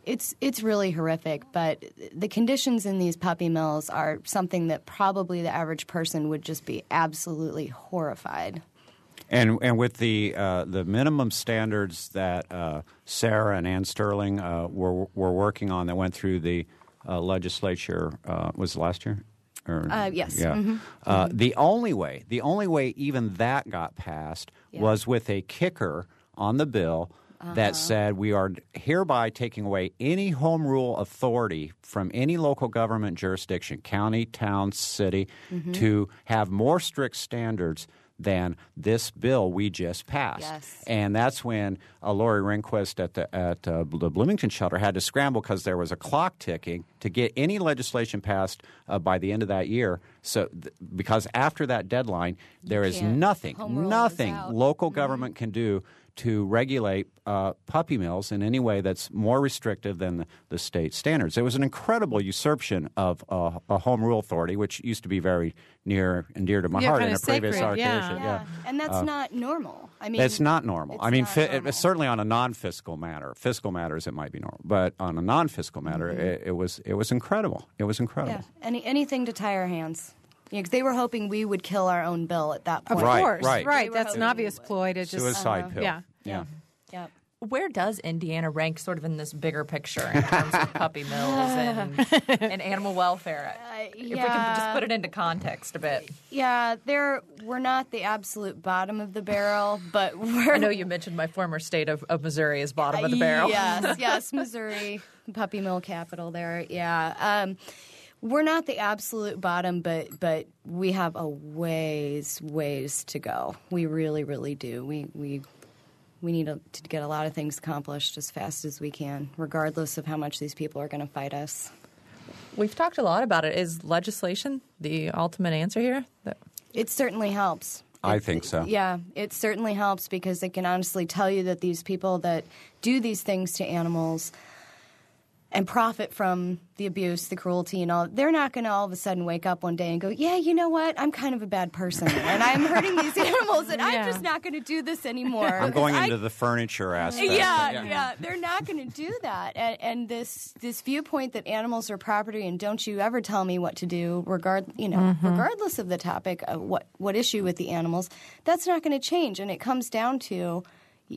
It's it's really horrific, but the conditions in these puppy mills are something that probably the average person would just be absolutely horrified. And and with the uh, the minimum standards that uh, Sarah and Ann Sterling uh, were were working on that went through the uh, legislature uh, was it last year. Or, Uh, yes. Yeah. Uh, the only way, the only way even that got passed Yeah. was with a kicker on the bill that said we are hereby taking away any home rule authority from any local government jurisdiction, county, town, city, to have more strict standards than this bill we just passed. Yes. And that's when uh, Lori Ringquist at the at uh, the Bloomington shelter had to scramble because there was a clock ticking to get any legislation passed uh, by the end of that year. So th- because after that deadline, there is nothing, nothing local government can do to regulate uh, puppy mills in any way that's more restrictive than the, the state standards. It was an incredible usurpation of uh, a home rule authority, which used to be very near and dear to my Yeah, heart in kinda a previous sacred, yeah. arcation. Yeah, and that's not normal. I mean, It's not normal. it's I mean, fi- normal. it, certainly on a non-fiscal matter, fiscal matters it might be normal, but on a non-fiscal matter, it, it was it was incredible. It was incredible. Mm-hmm. Yeah, any anything to tie our hands. Yeah, 'cause they were hoping we would kill our own bill at that Of point. Right, course, right. They were That's an hoping obvious we ploy to just Suicide uh-huh. pill. yeah. yeah. Yep. where does Indiana rank sort of in this bigger picture in terms of puppy mills and, and animal welfare? Uh, if we can just yeah. put it into context a bit. Yeah, there we're not the absolute bottom of the barrel, but we're I know you mentioned my former state of, of Missouri is bottom of the uh, barrel. Yes, yes, Missouri, puppy mill capital there. Yeah. Um, we're not the absolute bottom, but but we have a ways ways to go. We really really do. We we we need to, to get a lot of things accomplished as fast as we can, regardless of how much these people are going to fight us. We've talked a lot about it. Is legislation the ultimate answer here? It certainly helps. I think so. Yeah, it certainly helps because it can honestly tell you that these people that do these things to animals and profit from the abuse, the cruelty, and all, they're not going to all of a sudden wake up one day and go, yeah, you know what? I'm kind of a bad person and I'm hurting these animals and Yeah. I'm just not going to do this anymore. I'm going I- into the furniture aspect. yeah, yeah, they're not going to do that. And, and this this viewpoint that animals are property and don't you ever tell me what to do, regard you know, mm-hmm. regardless of the topic of what what issue with the animals, that's not going to change. And it comes down to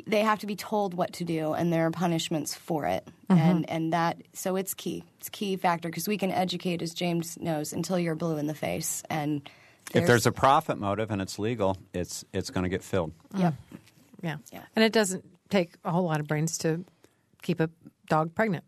they have to be told what to do, and there are punishments for it. Mm-hmm. And and that so it's key. It's key factor because we can educate, as James knows, until you're blue in the face. And If there's a profit motive and it's legal, it's it's going to get filled. yep. Mm. Yeah. Yeah. And it doesn't take a whole lot of brains to keep a dog pregnant.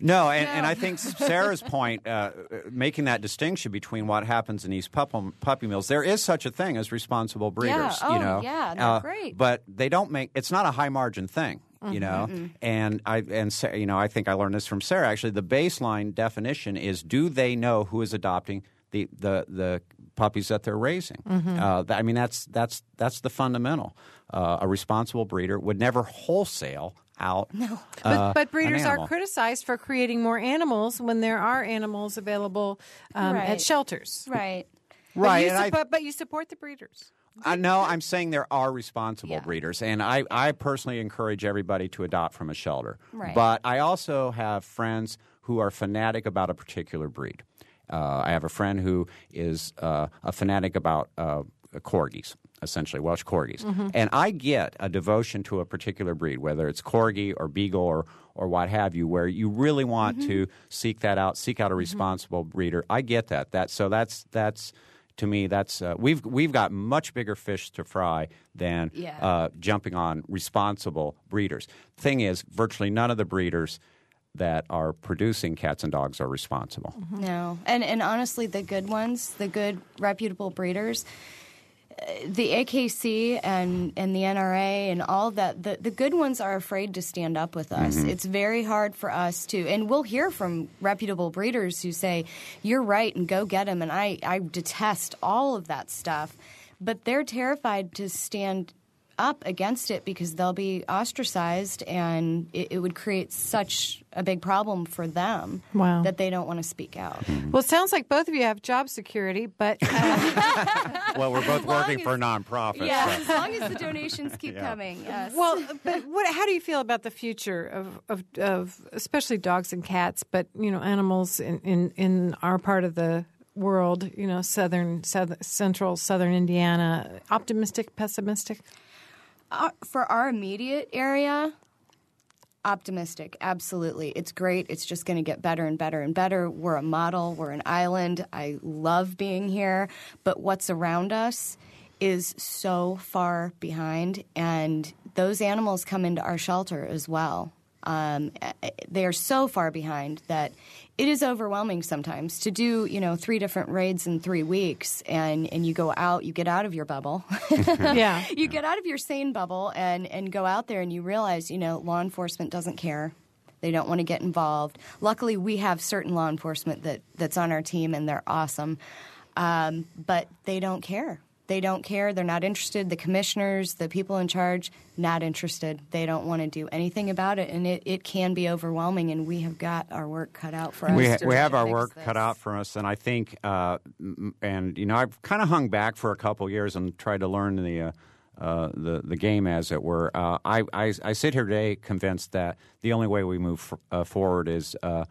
No, and, and I think Sarah's point, uh, making that distinction between what happens in these pup- puppy mills, there is such a thing as responsible breeders. Oh, you know, yeah, they're Uh, great. But they don't make. It's not a high margin thing. You know, and I and you know I think I learned this from Sarah. Actually, the baseline definition is: Do they know who is adopting the the the puppies that they're raising? Uh, I mean, that's that's that's the fundamental. Uh, a responsible breeder would never wholesale out. No, But, but breeders are criticized for creating more animals when there are animals available um, Right. at shelters. Right. But Right, you, and I- suppo- but you support the breeders. I know I'm saying there are responsible Yeah. breeders, and I, I personally encourage everybody to adopt from a shelter. Right. But I also have friends who are fanatic about a particular breed. Uh, I have a friend who is uh, a fanatic about uh, corgis, essentially Welsh corgis, and I get a devotion to a particular breed, whether it's corgi or beagle or or what have you, where you really want to seek that out, seek out a responsible breeder. I get that. That so that's that's to me, that's uh, we've we've got much bigger fish to fry than Yeah. uh, jumping on responsible breeders. Thing is, virtually none of the breeders that are producing cats and dogs are responsible. No, and and honestly, the good ones, the good reputable breeders, the AKC and and the NRA and all that, the the good ones are afraid to stand up with us. Mm-hmm. It's very hard for us to, and we'll hear from reputable breeders who say, "You're right," and go get them. And I I detest all of that stuff, but they're terrified to stand up against it because they'll be ostracized and it, it would create such a big problem for them Wow. that they don't want to speak out. Well, it sounds like both of you have job security, but uh, well, we're both long working as- for nonprofits. Yeah, so- as long as the donations keep coming. Yes. well, but what? How do you feel about the future of, of, of especially dogs and cats, but you know, animals in, in, in our part of the world, you know, southern, south, central, southern Indiana? Optimistic, pessimistic? For our immediate area, optimistic. Absolutely, it's great. It's just going to get better and better and better. We're a model. We're an island. I love being here, but what's around us is so far behind, and those animals come into our shelter as well. Um, they are so far behind that it is overwhelming sometimes to do you know three different raids in three weeks and and you go out you get out of your bubble yeah. you get out of your sane bubble and, and go out there and you realize, you know, law enforcement doesn't care. They don't want to get involved. Luckily, we have certain law enforcement that, that's on our team and they're awesome. Um, but they don't care. They don't care. They're not interested. The commissioners, the people in charge, not interested. They don't want to do anything about it. And it, it can be overwhelming, and we have got our work cut out for us. we, ha- we have our work this. cut out for us, and I think, uh, and you know, I've kind of hung back for a couple years and tried to learn the. Uh, uh, the the game, as it were. Uh, I, I I sit here today convinced that the only way we move f- uh, forward is uh,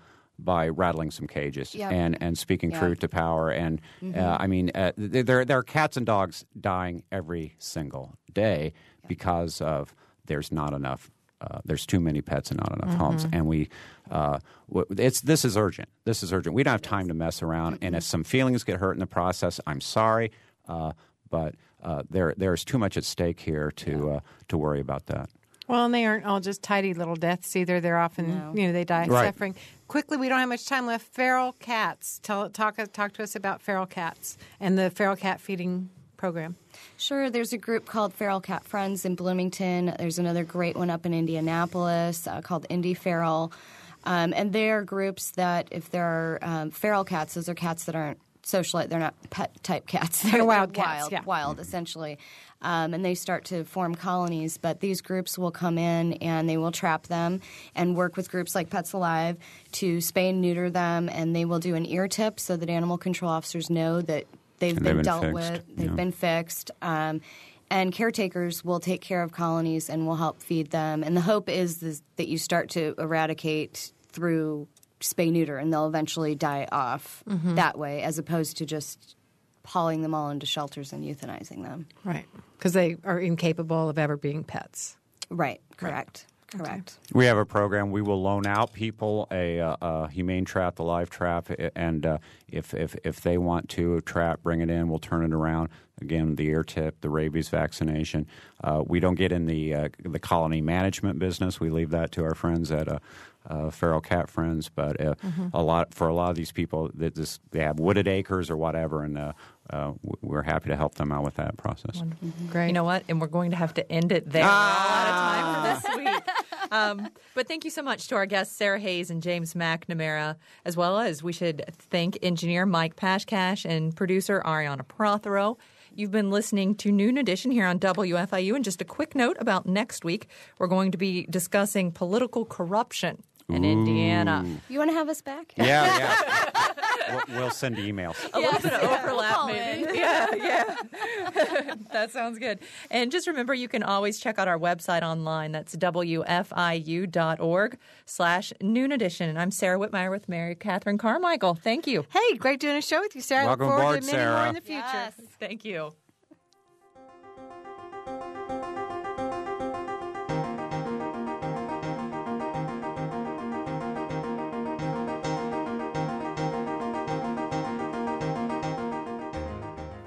by rattling some cages Yep. and and speaking Yeah. Mm-hmm. truth to power. And uh, I mean, uh, there there are cats and dogs dying every single day because of there's not enough uh, there's too many pets and not enough homes, and we uh, it's this is urgent. This is urgent. We don't have time to mess around, and if some feelings get hurt in the process, I'm sorry, uh, but uh, there there's too much at stake here to uh, to worry about that. Well, and they aren't all just tidy little deaths either. They're often, you know, they die Right. suffering. Quickly, we don't have much time left. Feral cats. Tell, talk, talk to us about feral cats and the feral cat feeding program. Sure. There's a group called Feral Cat Friends in Bloomington. There's another great one up in Indianapolis uh, called IndyFeral. Um, and they're groups that, if there are um, feral cats, those are cats that aren't socialite. They're not pet type cats. They're, wild they're cats, wild, yeah. wild essentially. Um, and they start to form colonies. But these groups will come in and they will trap them and work with groups like Pets Alive to spay and neuter them. And they will do an ear tip so that animal control officers know that they've been, they've been dealt fixed, with, they've yeah. been fixed. Um, and caretakers will take care of colonies and will help feed them. And the hope is, is that you start to eradicate through spay neuter, and they'll eventually die off Mm-hmm. that way, as opposed to just hauling them all into shelters and euthanizing them. Right. Because they are incapable of ever being pets. Right. Correct. Correct. We have a program. We will loan out people a, uh, a humane trap, the live trap, and uh, if, if if they want to trap, bring it in. We'll turn it around. Again, the ear tip, the rabies vaccination. Uh, we don't get in the uh, the colony management business. We leave that to our friends at uh, uh, Feral Cat Friends. But uh, a lot for a lot of these people, that this, they have wooded acres or whatever, and uh, we're happy to help them out with that process. Great. You know what? And we're going to have to end it there. We're out of time for this week. Um, but thank you so much to our guests, Sarah Hayes and James McNamara, as well as we should thank engineer Mike Pashkash and producer Ariana Prothero. You've been listening to Noon Edition here on WFIU. And just a quick note about next week, we're going to be discussing political corruption in Indiana. You want to have us back? Yeah, yeah. we'll, we'll send emails. A little bit of overlap, call maybe. Yeah, yeah. that sounds good. And just remember, you can always check out our website online. That's wfiu.org slash noon edition. And I'm Sarah Whitmire with Mary Catherine Carmichael. Thank you. Hey, great doing a show with you, Sarah. Welcome Look forward aboard, to many more Sarah. in the future. Yes. Thank you.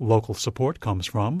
Local support comes from